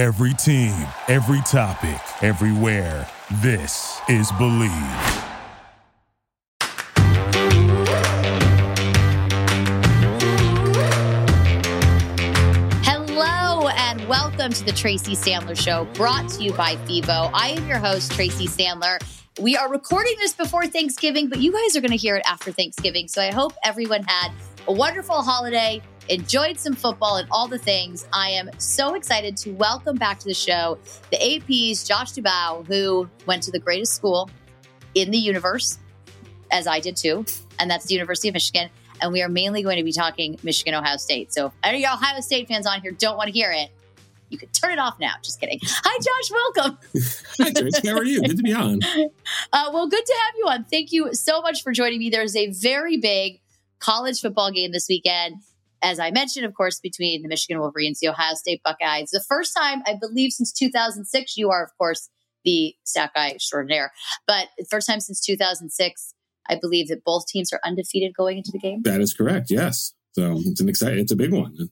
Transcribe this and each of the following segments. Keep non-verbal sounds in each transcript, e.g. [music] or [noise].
Every team, every topic, everywhere. This is Bleav. Hello and welcome to the Tracy Sandler Show, brought to you by FIVO. I am your host, Tracy Sandler. We are recording this before Thanksgiving, but you guys are going to hear it after Thanksgiving. So I hope everyone had a wonderful holiday, enjoyed some football and all the things. I am so excited to welcome back to the show the AP's Josh Dubow, who went to the greatest school in the universe, as I did too, and that's the University of Michigan. And we are mainly going to be talking Michigan Ohio State. So if any Ohio State fans on here don't want to hear it, you can turn it off now. Just kidding. Hi, Josh. Welcome. Hi, Tracy. How are you? Good to be on. [laughs] Uh, well, good to have you on. Thank you so much for joining me. There's a very big college football game this weekend. As I mentioned, of course, between the Michigan Wolverines, the Ohio State Buckeyes. The first time, I believe, since 2006, you are, of course, the stat guy extraordinaire. But first time since 2006, I believe that both teams are undefeated going into the game. That is correct. Yes. So it's an exciting, it's a big one.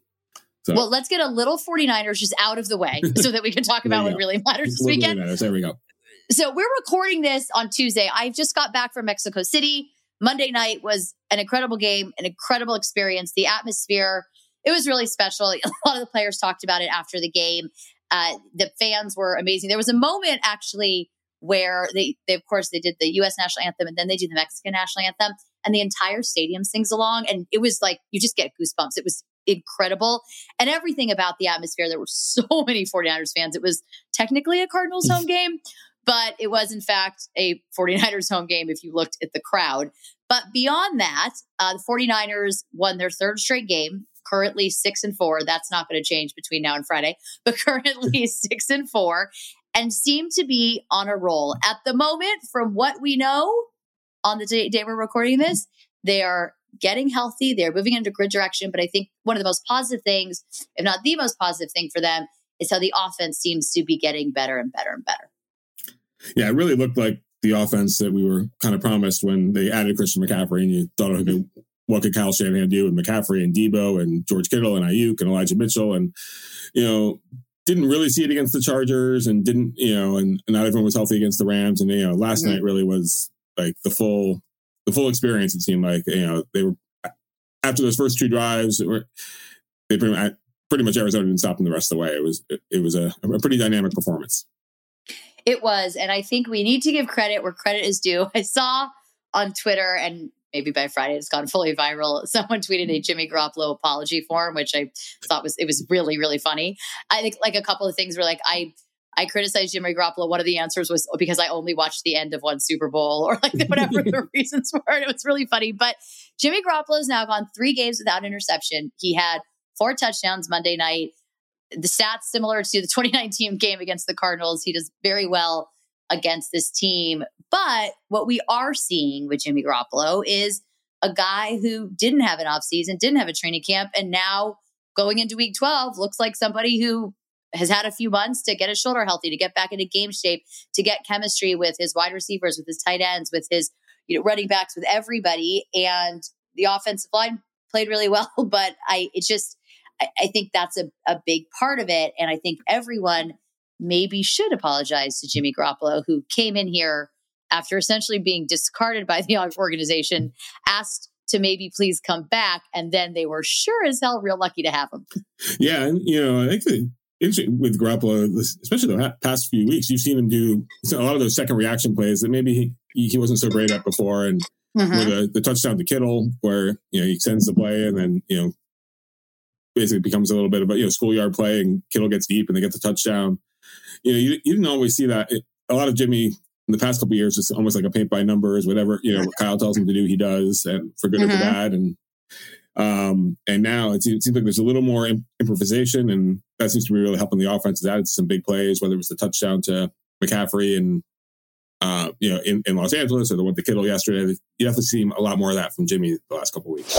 So. Well, let's get a little 49ers just out of the way [laughs] so that we can talk about what go. really matters this what weekend. Really matters. There we go. So we're recording this on Tuesday. I just got back from Mexico City. Monday night was an incredible game, an incredible experience. The atmosphere, it was really special. [laughs] A lot of the players talked about it after the game. Uh, the fans were amazing. There was a moment actually where they, they, of course, they did the U.S. national anthem and then they do the Mexican national anthem, and the entire stadium sings along, and it was like you just get goosebumps. It was incredible, and everything about the atmosphere. There were [laughs] so many 49ers fans. It was technically a Cardinals home [laughs] game, but it was in fact a 49ers home game if you looked at the crowd. But beyond that, uh, the 49ers won their third straight game, currently six and four. That's not going to change between now and Friday, [laughs] but currently [laughs] six and four and seem to be on a roll. At the moment, from what we know on the day, day we're recording this, they are getting healthy. They're moving into a good direction. But I think one of the most positive things, if not the most positive thing for them, is how the offense seems to be getting better and better and better. Yeah, it really looked like the offense that we were kind of promised when they added Christian McCaffrey, and you thought, okay, what could Kyle Shanahan do with McCaffrey and Deebo and George Kittle and Aiyuk and Elijah Mitchell, and you know, didn't really see it against the Chargers, and didn't you know, and, and not everyone was healthy against the Rams, and you know, last mm-hmm. night really was like the full the full experience. It seemed like you know they were after those first two drives, were, they pretty much, pretty much Arizona didn't stop them the rest of the way. It was it, it was a, a pretty dynamic performance. It was. And I think we need to give credit where credit is due. [laughs] I saw on Twitter, and maybe by Friday it's gone fully viral. [laughs] Someone tweeted a mm-hmm. Jimmy Garoppolo apology form, which I thought was it was really really funny. I think like a couple of things were like I I criticized Jimmy Garoppolo. One of the answers was oh, because I only watched the end of one Super Bowl [laughs] or like whatever the reasons were. And it was really funny. But Jimmy Garoppolo has now gone three games without interception. He had four touchdowns Monday night the stats similar to the [laughs] 2019 game against the Cardinals. He does very well against this team. But what we are seeing with Jimmy Garoppolo is a guy who didn't have an offseason, didn't have a training camp, and now going into week 12 looks like somebody who has had a few months to get his shoulder healthy, to get back into game shape, to get chemistry with his wide receivers, with his tight ends, with his you know running backs, with everybody. And the offensive line played really [laughs] well, but I it just I, I think that's a, a big part of it. And I think everyone maybe should apologize to Jimmy Garoppolo, who came in here after essentially being discarded by the [laughs] organization, asked to maybe please come back. And then they were sure as hell real lucky to have him. [laughs] Yeah. And, you know, I think the, with Garoppolo, especially the past few weeks, you've seen him do a lot of those second reaction plays that maybe he, he wasn't so great at before. And mm-hmm. the, the touchdown to Kittle, where, you know, he sends the play and then, you know, basically becomes a little bit of a you know schoolyard play, and Kittle gets deep and they get the touchdown. You know, you, you didn't always see that. It, a lot of Jimmy in the past couple years is almost like a paint by numbers, whatever you know what Kyle tells him to do, he does, and for good mm-hmm. or for mm-hmm. bad. And um, and now it seems, it seems, like there's a little more improvisation, and that seems to be really helping the offense. Is added to some big plays, whether it was the touchdown to McCaffrey and uh, you know in, in Los Angeles or the one to Kittle yesterday. You have to see a lot more of that from Jimmy the last couple weeks.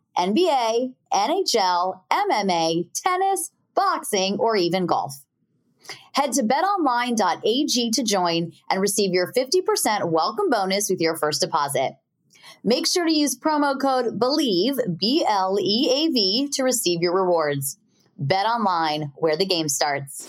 NBA, NHL, MMA, tennis, boxing, or even golf. Head to betonline.ag to join and receive your 50% welcome bonus with your first deposit. Make sure to use promo code BLEAV, B L E A V, to receive your rewards. Bet online, where the game starts.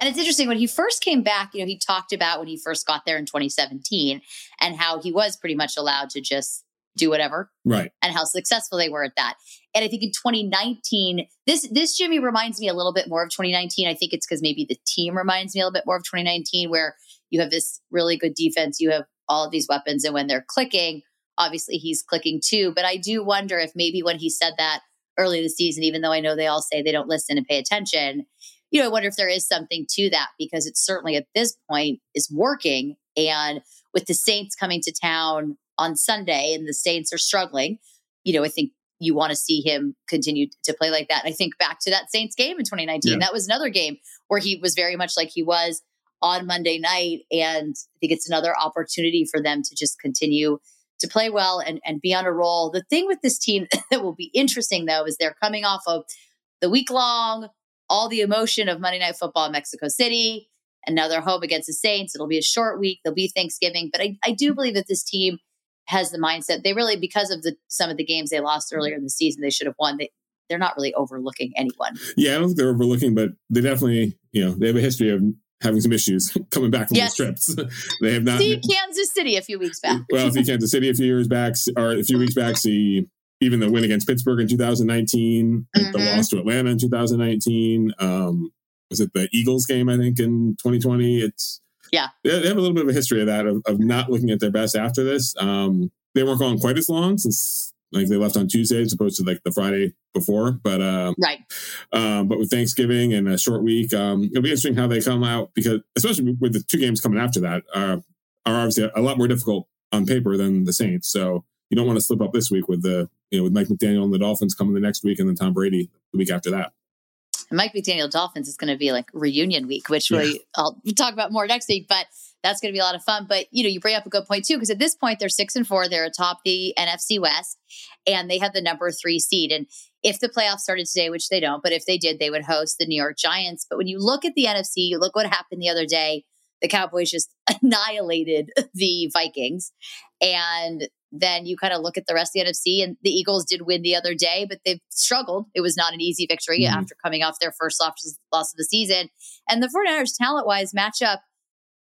And it's interesting when he first came back, you know, he talked about when he first got there in 2017 and how he was pretty much allowed to just do whatever. Right. And how successful they were at that. And I think in 2019, this this Jimmy reminds me a little bit more of 2019. I think it's because maybe the team reminds me a little bit more of 2019, where you have this really good defense, you have all of these weapons, and when they're clicking, obviously he's clicking too. But I do wonder if maybe when he said that early in the season, even though I know they all say they don't listen and pay attention, you know, I wonder if there is something to that because it certainly at this point is working. And with the Saints coming to town on Sunday and the Saints are struggling, you know, I think you want to see him continue to play like that. And I think back to that Saints game in 2019. Yeah. That was another game where he was very much like he was on Monday night. And I think it's another opportunity for them to just continue to play well and, and be on a roll. The thing with this team [laughs] that will be interesting, though, is they're coming off of the week long, all the emotion of Monday Night Football in Mexico City. And now they're home against the Saints. It'll be a short week. There'll be Thanksgiving. But I, I do believe that this team has the mindset they really because of the some of the games they lost earlier in the season they should have won. They they're not really overlooking anyone. Yeah i don't think they're overlooking but they definitely you know they have a history of having some issues [laughs] coming back from yes. trips. [laughs] They have not see kansas city a few weeks back. Well see kansas city a few years back or a few weeks back see even the win against pittsburgh in 2019 mm-hmm. the loss to atlanta in 2019 um was it the eagles game i think in 2020 it's yeah. They have a little bit of a history of that, of, of not looking at their best after this. Um, they weren't going quite as long since like they left on Tuesday as opposed to like the Friday before. But uh, right. Um, but with Thanksgiving and a short week, um, it'll be interesting how they come out because especially with the two games coming after that uh, are obviously a lot more difficult on paper than the Saints. So you don't want to slip up this week with the you know with Mike McDaniel and the Dolphins coming the next week and then Tom Brady the week after that. Mike McDaniel Dolphins is going to be like reunion week, which yeah. we I'll talk about more next week. But that's going to be a lot of fun. But you know, you bring up a good point too, because at this point they're six and four. They're atop the NFC West, and they have the number three seed. And if the playoffs started today, which they don't, but if they did, they would host the New York Giants. But when you look at the NFC, you look what happened the other day. The Cowboys just [laughs] annihilated the Vikings, and then you kind of look at the rest of the NFC, and the Eagles did win the other day, but they've struggled. It was not an easy victory mm-hmm. after coming off their first loss of the season. And the 49ers, talent wise, match up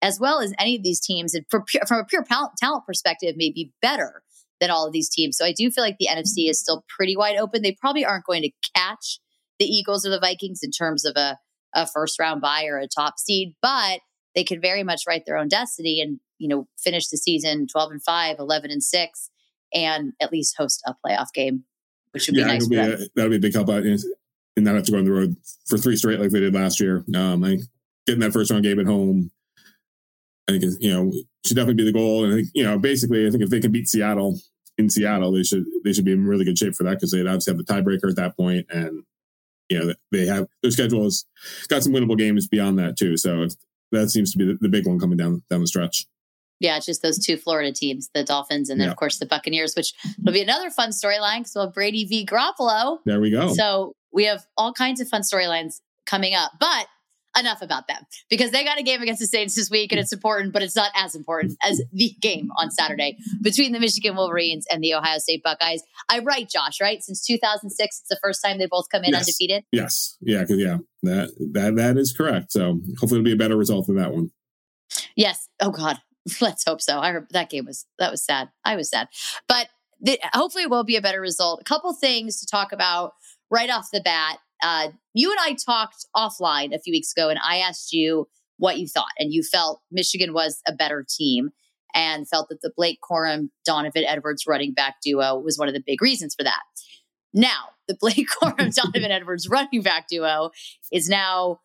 as well as any of these teams, and from a pure talent perspective, may be better than all of these teams. So I do feel like the NFC is still pretty wide open. They probably aren't going to catch the Eagles or the Vikings in terms of a, a first round buy or a top seed, but they could very much write their own destiny and you know, finish the season 12 and 5, 11 and 6, and at least host a playoff game, which would yeah, be nice. Be a, that'll be a big help out and not have to go on the road for three straight like they did last year. Um, I think getting that first round game at home, I think, is, you know, should definitely be the goal. And I think, you know, basically, I think if they can beat Seattle in Seattle, they should they should be in really good shape for that because they'd obviously have the tiebreaker at that point, and you know they have their schedule has got some winnable games beyond that too. So that seems to be the, the big one coming down down the stretch yeah, it's just those two Florida teams, the Dolphins, and then yeah. of course the Buccaneers, which will be another fun storyline because we'll have Brady v. Garoppolo. There we go. So we have all kinds of fun storylines coming up, but enough about them because they got a game against the Saints this week and it's important, but it's not as important as the game on Saturday between the Michigan Wolverines and the Ohio State Buckeyes. I write Josh, right? Since 2006, it's the first time they both come in yes. undefeated. Yes. Yeah. Yeah, that, that, that is correct. So hopefully it'll be a better result than that one. Yes. Oh God. [laughs] Let's hope so. I heard that game was that was sad. I was sad, but the, hopefully it will be a better result. A couple things to talk about right off the bat. Uh, you and I talked offline a few weeks ago, and I asked you what you thought, and you felt Michigan was a better team, and felt that the Blake Corum Donovan Edwards running back duo was one of the big reasons for that. Now, the Blake [laughs] Corum Donovan [laughs] Edwards running back duo is now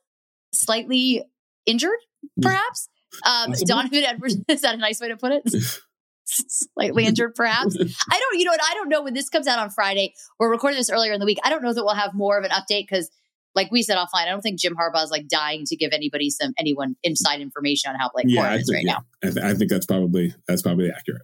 slightly injured, mm. perhaps. Um, Donovan Edwards, [laughs] is that a nice way to put it? [laughs] Slightly injured, perhaps. [laughs] I don't, you know what? I don't know when this comes out on Friday. We're recording this earlier in the week. I don't know that we'll have more of an update because like we said offline, I don't think Jim Harbaugh is like dying to give anybody some anyone inside information on how Blake yeah, Corum is think, right yeah. now. I, th- I think that's probably that's probably accurate.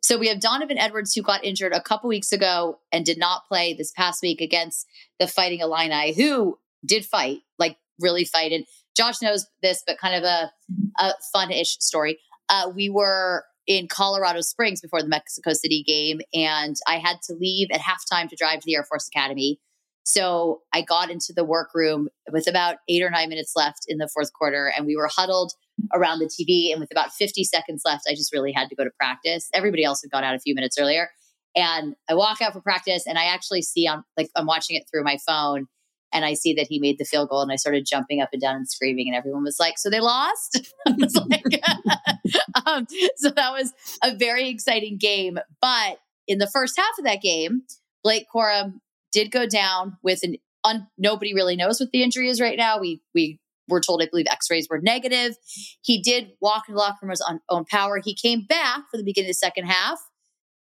So we have Donovan Edwards who got injured a couple weeks ago and did not play this past week against the Fighting Illini, who did fight, like really fight. And Josh knows this, but kind of a, a fun-ish story. Uh, we were in Colorado Springs before the Mexico City game, and I had to leave at halftime to drive to the Air Force Academy. So I got into the workroom with about eight or nine minutes left in the fourth quarter, and we were huddled around the TV. And with about 50 seconds left, I just really had to go to practice. Everybody else had gone out a few minutes earlier. And I walk out for practice, and I actually see on like I'm watching it through my phone, and I see that he made the field goal, and I started jumping up and down and screaming, and everyone was like, "So they lost?" [laughs] Like, [laughs] um, "So that was a very exciting game." But in the first half of that game, Blake Corum did go down with an un, nobody really knows what the injury is right now. We we were told, I believe, X-rays were negative. He did walk in the locker room on own power. He came back for the beginning of the second half.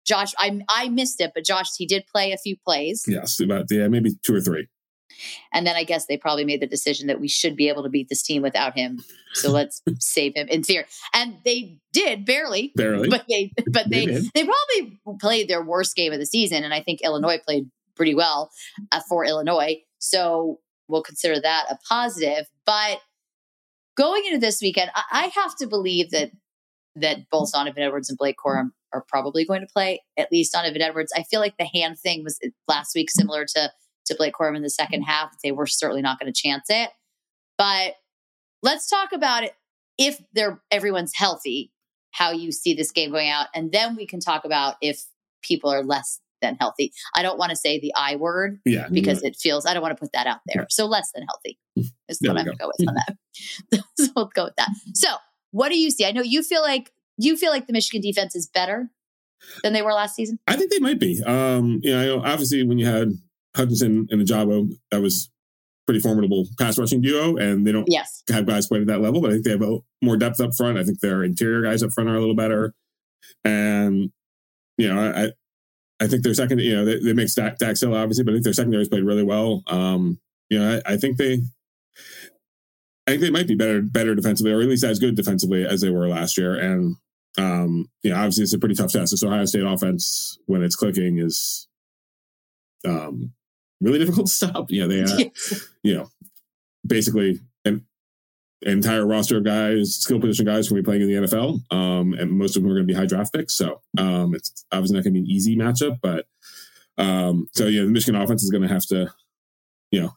Josh, I I missed it, but Josh, he did play a few plays. Yes, about yeah, maybe two or three. And then I guess they probably made the decision that we should be able to beat this team without him. So let's [laughs] save him in theory. And they did barely, barely, but they [laughs] but they They they, probably played their worst game of the season. And I think Illinois played pretty well uh, for Illinois. So we'll consider that a positive. But going into this weekend, I, I have to believe that that both Donovan Edwards and Blake Corum are probably going to play. At least Donovan Edwards. I feel like the hand thing was last week similar to to Blake Corum in the second mm-hmm. half. They were certainly not going to chance it. But let's talk about it if they're everyone's healthy, how you see this game going out, and then we can talk about if people are less than healthy. I don't want to say the I word yeah, because it feels I don't want to put that out there. So less than healthy mm-hmm. is There what I'm go. going to go with on that. [laughs] so we'll go with that. Mm-hmm. So what do you see? I know you feel like you feel like the Michigan defense is better than they were last season. I think they might be. Um, you know obviously when you had Hutchinson and Ojabo, that was pretty formidable pass rushing duo, and they don't Yes. have guys quite at that level, but I think they have a, more depth up front. I think their interior guys up front are a little better, and you know, I I think their second, you know, they, they make Dak, Dax Hill obviously, but I think their secondary's played really well. Um, you know, I, I think they. I think they might be better, better defensively, or at least as good defensively as they were last year. And um, you know, obviously it's a pretty tough test. This Ohio State offense, when it's clicking, is um, really difficult to stop. You know, they, uh, you know, basically an, an entire roster of guys, skill position guys, who will be playing in the NFL, um, and most of them are going to be high draft picks. So um, it's obviously not going to be an easy matchup, but um, so yeah, the Michigan offense is going to have to, you know,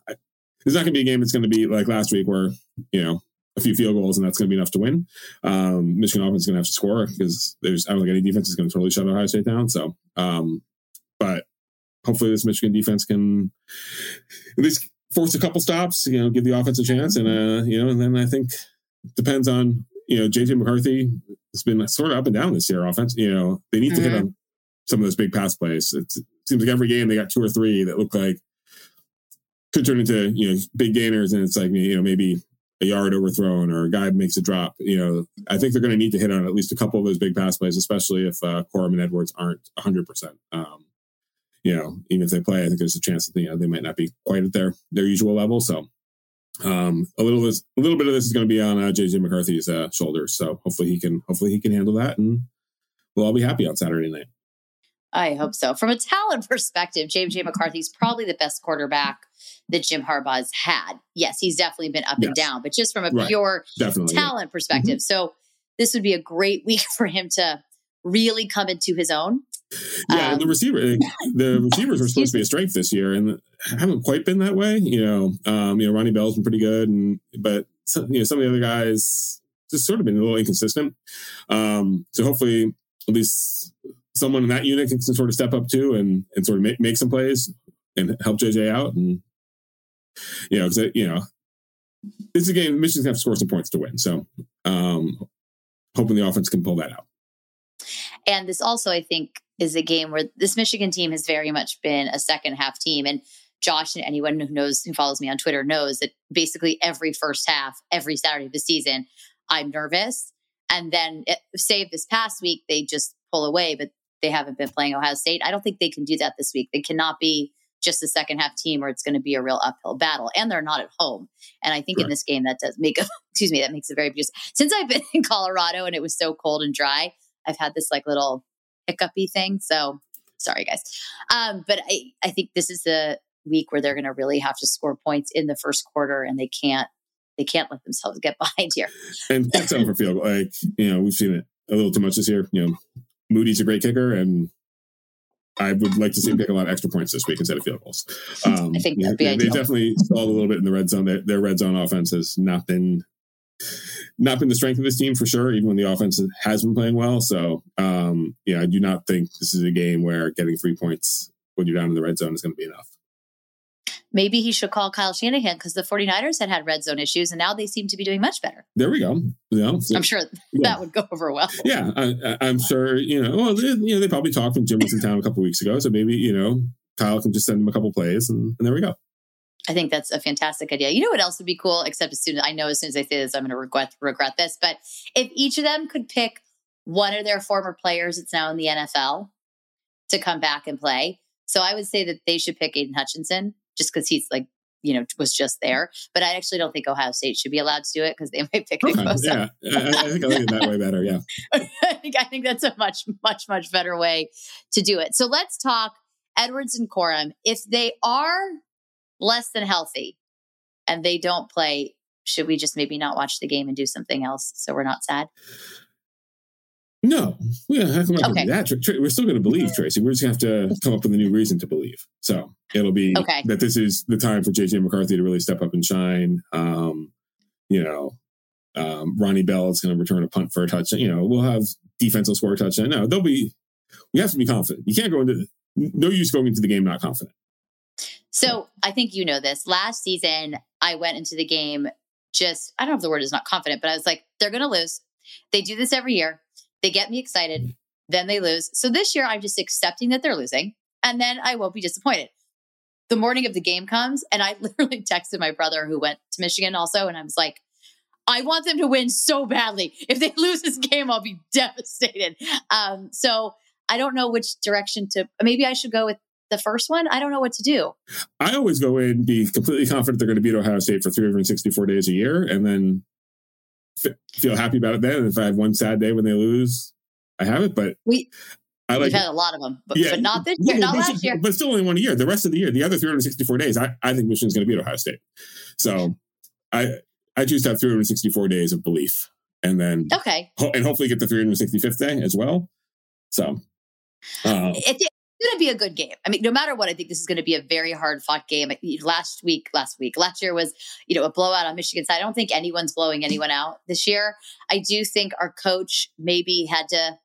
it's not going to be a game that's going to be like last week where you know a few field goals and that's going to be enough to win. Um, Michigan offense is going to have to score because there's I don't think any defense is going to totally shut Ohio State down. So, um, but hopefully this Michigan defense can at least force a couple stops, you know, give the offense a chance, and uh, you know, and then I think depends on you know JJ McCarthy has been sort of up and down this year offense. You know, they need to hit Mhm. on some of those big pass plays. It's, it seems like every game they got two or three that look like could turn into you know big gainers, and it's like you know maybe a yard overthrown or a guy makes a drop. You know, I think they're going to need to hit on at least a couple of those big pass plays, especially if uh, Corum and Edwards aren't 100. percent Um You know, even if they play, I think there's a chance that you know they might not be quite at their their usual level. So, um, a little this, a little bit of this is going to be on uh, JJ McCarthy's uh, shoulders. So hopefully he can hopefully he can handle that, and we'll all be happy on Saturday night. I hope so. From a talent perspective, JJ. McCarthy's probably the best quarterback that Jim Harbaugh's had. Yes, he's definitely been up and down, but just from a Right. pure Definitely, talent perspective. So this would be a great [laughs] week for him to really come into his own. Yeah, and the Um, receiver, the [laughs] receivers were supposed to be a strength this year, and haven't quite been that way. You know, um, you know, Ronnie Bell's been pretty good, and but some, you know, some of the other guys just sort of been a little inconsistent. Um, so hopefully, at least someone in that unit can sort of step up too, and and sort of make, make some plays and help JJ out, and you know, because you know, this is a game Michigan's gonna have to score some points to win. So, um, hoping the offense can pull that out. And this also, I think, is a game where this Michigan team has very much been a second half team. And Josh and anyone who knows who follows me on Twitter knows that basically every first half, every Saturday of the season, I'm nervous. And then, eh, it, save this past week, they just pull away, but they haven't been playing Ohio State. I don't think they can do that this week. They cannot be just a second half team where it's going to be a real uphill battle. And they're not at home. And I think in this game that does make a [laughs] excuse me, that makes it very beautiful. Since I've been in Colorado and it was so cold and dry, I've had this like little hiccupy thing. So sorry guys. Um, but I, I think this is the week where they're gonna really have to score points in the first quarter and they can't they can't let themselves get [laughs] behind here. And that's for field. Goal, like, you know, we've seen it a little too much this year. You know, Moody's a great kicker and I would like to see him pick a lot of extra points this week instead of field goals. [laughs] Um, I think that'd be they, ideal. They definitely stalled a little bit in the red zone. Their, their, red zone offense has not been not been the strength of this team for sure, even when the offense has been playing well. So, um, yeah, I do not think this is a game where getting three points when you're down in the red zone is going to be enough maybe he should call Kyle Shanahan because the 49ers had had red zone issues and now they seem to be doing much better. There we go. Yeah, so, I'm sure yeah. that would go over well. Yeah, I, am sure, you know, well, they, you know, they probably talked when Jim was in town a couple weeks ago. So maybe, you know, Kyle can just send him a couple plays and, and there we go. I think that's a fantastic idea. You know what else would be cool? Except as soon as I know, as soon as I say this, I'm going to regret regret this. But if each of them could pick one of their former players that's now in the NFL to come back and play, so I would say that they should pick Aidan Hutchinson just because he's like you know was just there. But I actually don't think Ohio State should be allowed to do it because they might pick Nick Bosa. Yeah, I, I, think I like it that way better. Yeah, [laughs] I think I think that's a much much much better way to do it. So let's talk Edwards and Corum. If they are less than healthy and they don't play, should we just maybe not watch the game and do something else so we're not sad? No, yeah, how come okay. that? We're still going to believe Tracy. We're just going to have to come up with a new reason to believe. So it'll be okay. that this is the time for JJ McCarthy to really step up and shine. Um, you know, um, Ronnie Bell is going to return a punt for a touchdown. You know, we'll have defensive score a touchdown. No, they'll be. We have to be confident. You can't go into no use going into the game not confident. So I think you know this. Last season, I went into the game just I don't know if the word is not confident, but I was like, they're going to lose. They do this every year. They get me excited, mm. then they lose. So this year, I'm just accepting that they're losing, and then I won't be disappointed. The morning of the game comes, and I [laughs] literally texted my brother who went to Michigan also, and I was like, I want them to win so badly. If they [laughs] lose this game, I'll be [laughs] devastated. Um, so I don't know which direction to. Maybe I should go with the first one. I don't know what to do. I always go in be completely confident they're going to beat Ohio State for 364 days a year, and then feel happy about it then. And if I have one sad day when they lose, I have it. But we, I like we've had a lot of them, but, yeah, but not this year, not last year. But still only one year. The rest of the year, the other 364 days, I, I think Michigan's going to beat Ohio State. So I I choose to have 364 days of belief, and then okay, ho- and hopefully get the 365th day as well. So uh, it, going to be a good game. I mean, no matter what, I think this is going to be a very hard fought game. Last week, last week, last year was, you know, a blowout on Michigan side. I don't think anyone's blowing anyone out this year. I do think our coach maybe had to,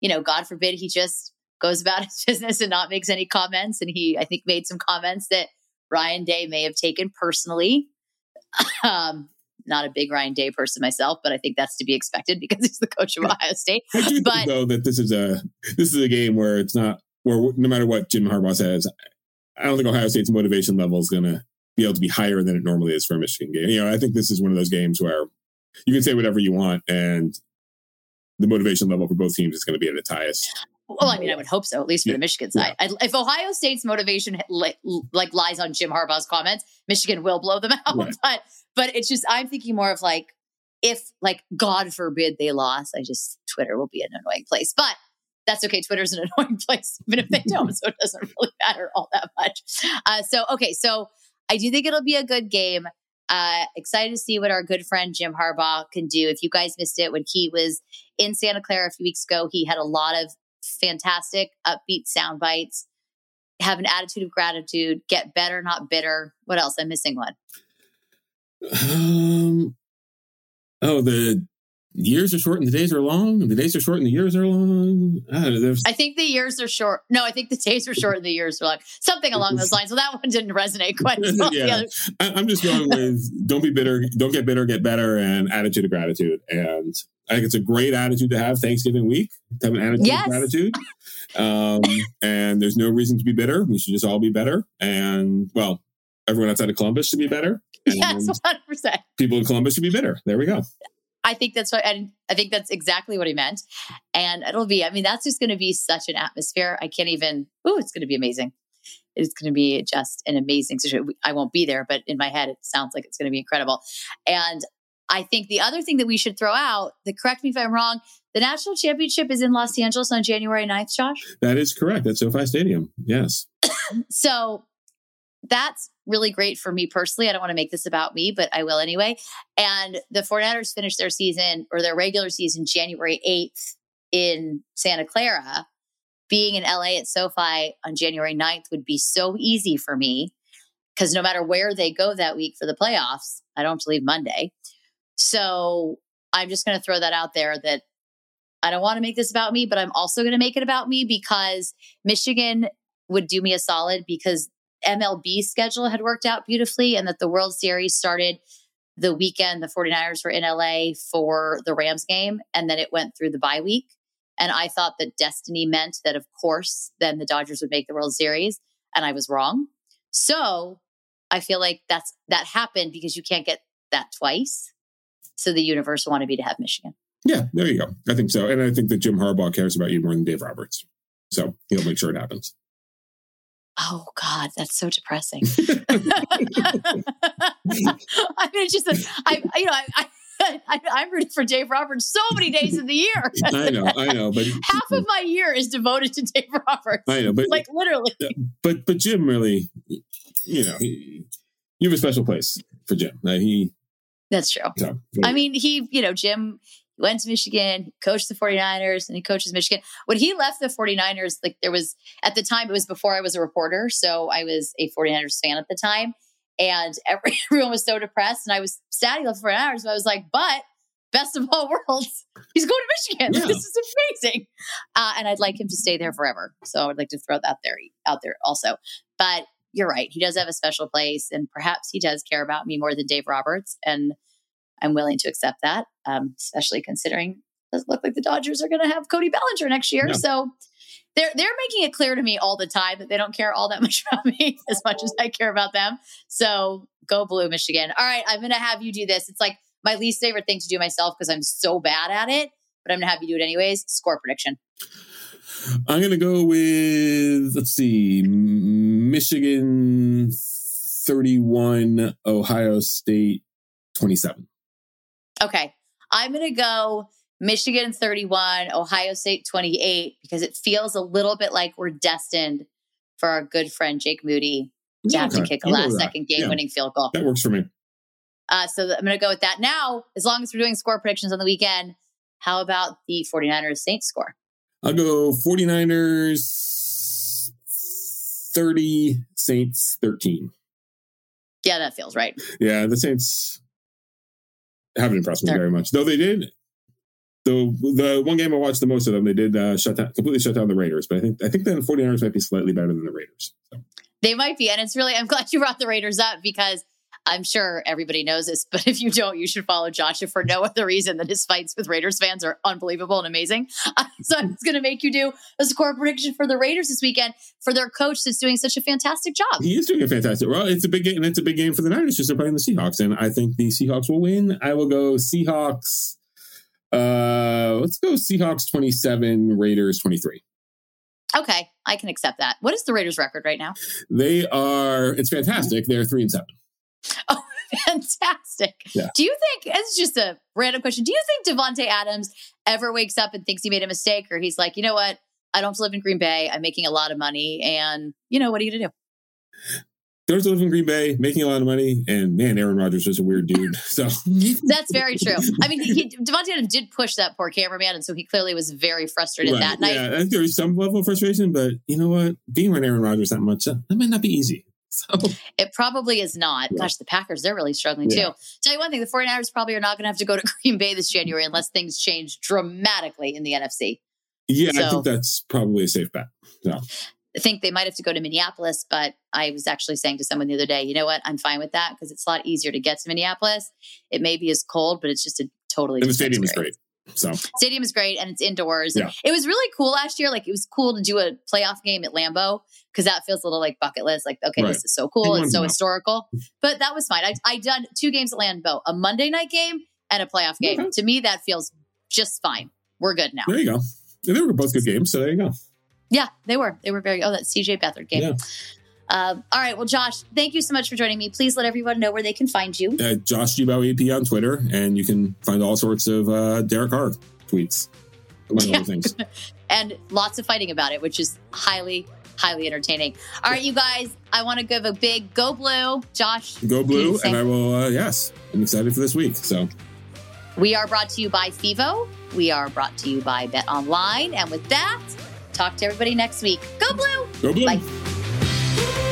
you know, God forbid he just goes about [laughs] his business and not makes any comments. And he, I think, made some comments that Ryan Day may have taken personally. [laughs] um, not a big Ryan Day person myself, but I think that's to be expected because he's the coach of Ohio State. I do but, think, though that this is a this is a game where it's not where no matter what Jim Harbaugh says, I don't think Ohio State's motivation level is going to be able to be higher than it normally is for a Michigan game. You know, I think this is one of those games where you can say whatever you want, and the motivation level for both teams is going to be at its highest. Well, I mean, I would hope so, at least for yeah. the Michigan side. Yeah. If Ohio State's motivation like, like lies on Jim Harbaugh's comments, Michigan will blow them [laughs] out. Right. But but it's just I'm thinking more of like if like God forbid they lost, I just Twitter will be an annoying place. But that's okay. Twitter's an [laughs] annoying place, even if they [laughs] don't. so it doesn't really matter all that much. Uh, so, okay. So I do think it'll be a good game. Uh, excited to see what our good friend Jim Harbaugh can do. If you guys missed it when he was in Santa Clara a few weeks ago, he had a lot of fantastic, upbeat sound bites. Have an attitude of gratitude. Get better, not bitter. What else? I'm missing one. Um. Oh, the years are short and the days are long, and the days are short and the years are long. I, I think the years are short. No, I think the days are short and the years are long. Something along those lines. So that one didn't resonate quite as [laughs] well. yeah. I, am just going [laughs] with don't be bitter, don't get bitter, get better, and attitude of gratitude. And I think it's a great attitude to have Thanksgiving week, to have an attitude yes. of gratitude. [laughs] Um, and there's no reason to be bitter. We should just all be better. And well, everyone outside of Columbus should be better. yes, 100%. People in Columbus should be bitter. There we go. I think that's what, and I think that's exactly what he meant. And it'll be, I mean, that's just going to be such an atmosphere. I can't even, ooh, it's going to be amazing. it's going to be just an amazing situation. I won't be there, but in my head, it sounds like it's going to be incredible. And I think the other thing that we should throw out, the correct me if I'm wrong, the national championship is in Los Angeles on January 9th, Josh? That is correct. At SoFi Stadium. Yes. so that's really great for me personally. I don't want to make this about me, but I will anyway. And the 49ers finished their season or their regular season January 8th in Santa Clara. Being in LA at SoFi on January 9th would be so easy for me because no matter where they go that week for the playoffs, I don't leave Monday. So I'm just going to throw that out there that I don't want to make this about me, but I'm also going to make it about me because Michigan would do me a solid because MLB schedule had worked out beautifully and that the World Series started the weekend the 49ers were in LA for the Rams game and then it went through the bye week. And I thought that destiny meant that, of course, then the Dodgers would make the World Series. And I was wrong. So I feel like that's that happened because you can't get that twice. So the universe wanted me to have Michigan. Yeah, there you go. I think so. And I think that Jim Harbaugh cares about you more than Dave Roberts. So he'll make sure it happens. Oh God, that's so depressing. [laughs] I mean, it's just—I, you know, I, I, [laughs] I, am rooting for Dave Roberts so many days of the year. [laughs] I know, I know, but half of my year is devoted to Dave Roberts. I know, but like literally. But but Jim really, you know, he, you have a special place for Jim. Uh, he. That's true. So, I mean, he, you know, Jim went to Michigan, coached the 49ers, and he coaches Michigan. When he left the 49ers, like there was at the time, it was before I was a reporter. So I was a 49ers fan at the time. And [laughs] every, everyone was so depressed. And I was sad he left the 49ers, but I was like, but best of all [laughs] worlds, he's going to Michigan. Yeah. This is amazing. Uh, and I'd like him to stay there forever. So I would like to throw that there out there also. But you're right. He does have a special place, and perhaps he does care about me more than Dave Roberts. And I'm willing to accept that, um, especially considering it does look like the Dodgers are going to have Cody Bellinger next year. Yeah. So they're they're making it clear to me all the time that they don't care all that much [laughs] about me as much as I care about them. So go blue, Michigan. All right, I'm going to have you do this. It's like my least favorite thing to do myself because I'm so bad at it, but I'm going to have you do it anyways. Score prediction. I'm going to go with let's see, Michigan 31, Ohio State 27. Okay. I'm going to go Michigan 31, Ohio State 28, because it feels a little bit like we're destined for our good friend Jake Moody to have to kick a last second game winning field goal. That works for me. Uh, so I'm going to go with that. Now, as long as we're doing score predictions on the weekend, how about the 49ers Saints score? I'll go 49ers 30, Saints 13. Yeah, that feels right. Yeah, the Saints haven't impressed me They're, very much. Though they did the the one game I watched the most of them, they did uh, shut down completely shut down the Raiders. But I think I think the 49ers might be slightly better than the Raiders. So. They might be, and it's really I'm glad you brought the Raiders up because I'm sure everybody knows this, [laughs] but if you don't, you should follow Joshua for no other reason than his fights with Raiders fans are unbelievable and amazing. [laughs] Uh, so I'm going to make you do a score prediction for the Raiders this weekend for their coach that's doing such a fantastic job. He is doing a fantastic. Well, it's a big game, and it's a big game for the Niners just they're playing the Seahawks, and I think the Seahawks will win. I will go Seahawks. Uh, let's go Seahawks 27, Raiders 23. Okay, I can accept that. What is the Raiders record right now? They are it's fantastic. They're 3 and 7. [laughs] Oh, fantastic. Yeah. Do you think it's just a random question. Do you think Davante Adams ever wakes up and thinks he made a mistake or he's like, "You know what? I don't have to live in Green Bay. I'm making a lot of money and, you know, what are you going to do?" There's a live in Green Bay, making a lot of money, and man, Aaron Rodgers was a weird dude. [laughs] So that's very true. I mean, he, Adams did push that poor cameraman, and so he clearly was very frustrated right. that night. Yeah, I think there was some level of frustration, but you know what? Being around Aaron Rodgers that much, uh, that might not be easy. [laughs] So it probably is not. Yeah. Gosh, the Packers, they're really struggling yeah. too. Tell you one thing, the 49ers probably are not going to have to go to [laughs] Green Bay this January unless things change dramatically in the NFC. Yeah, so, I think that's probably a safe bet. Yeah. I think they might have to go to Minneapolis, but I was actually saying to someone the other day, you know what? I'm fine with that because it's a lot easier to get to Minneapolis. It may be as cold, but it's just a totally and the stadium experience. is great. So stadium is great and it's indoors. Yeah. It was really cool last year. Like it was cool to do a playoff game at Lambeau because that feels a little like bucket list. Like, okay, right. this is so cool. It's so historical. But that was fine. I I done two games at Lambeau, a Monday night game and a playoff game. Okay. To me, that feels just fine. We're good now. There you go. They were both good games, so there you go. Yeah, they were. They were very. Oh, that CJ Beathard game. Yeah. Uh, all right. Well, Josh, thank you so much for joining me. Please let everyone know where they can find you. Uh, Josh AP on Twitter, and you can find all sorts of uh, Derek Carr tweets, among yeah. other things. [laughs] and lots of fighting about it, which is highly, highly entertaining. All right, you guys, I want to give a big go blue. Josh. Go blue. And I will, uh, yes, I'm excited for this week. So we are brought to you by FIVO. We are brought to you by Bet Online. And with that, talk to everybody next week. Go blue. Go blue. Bye. Bye.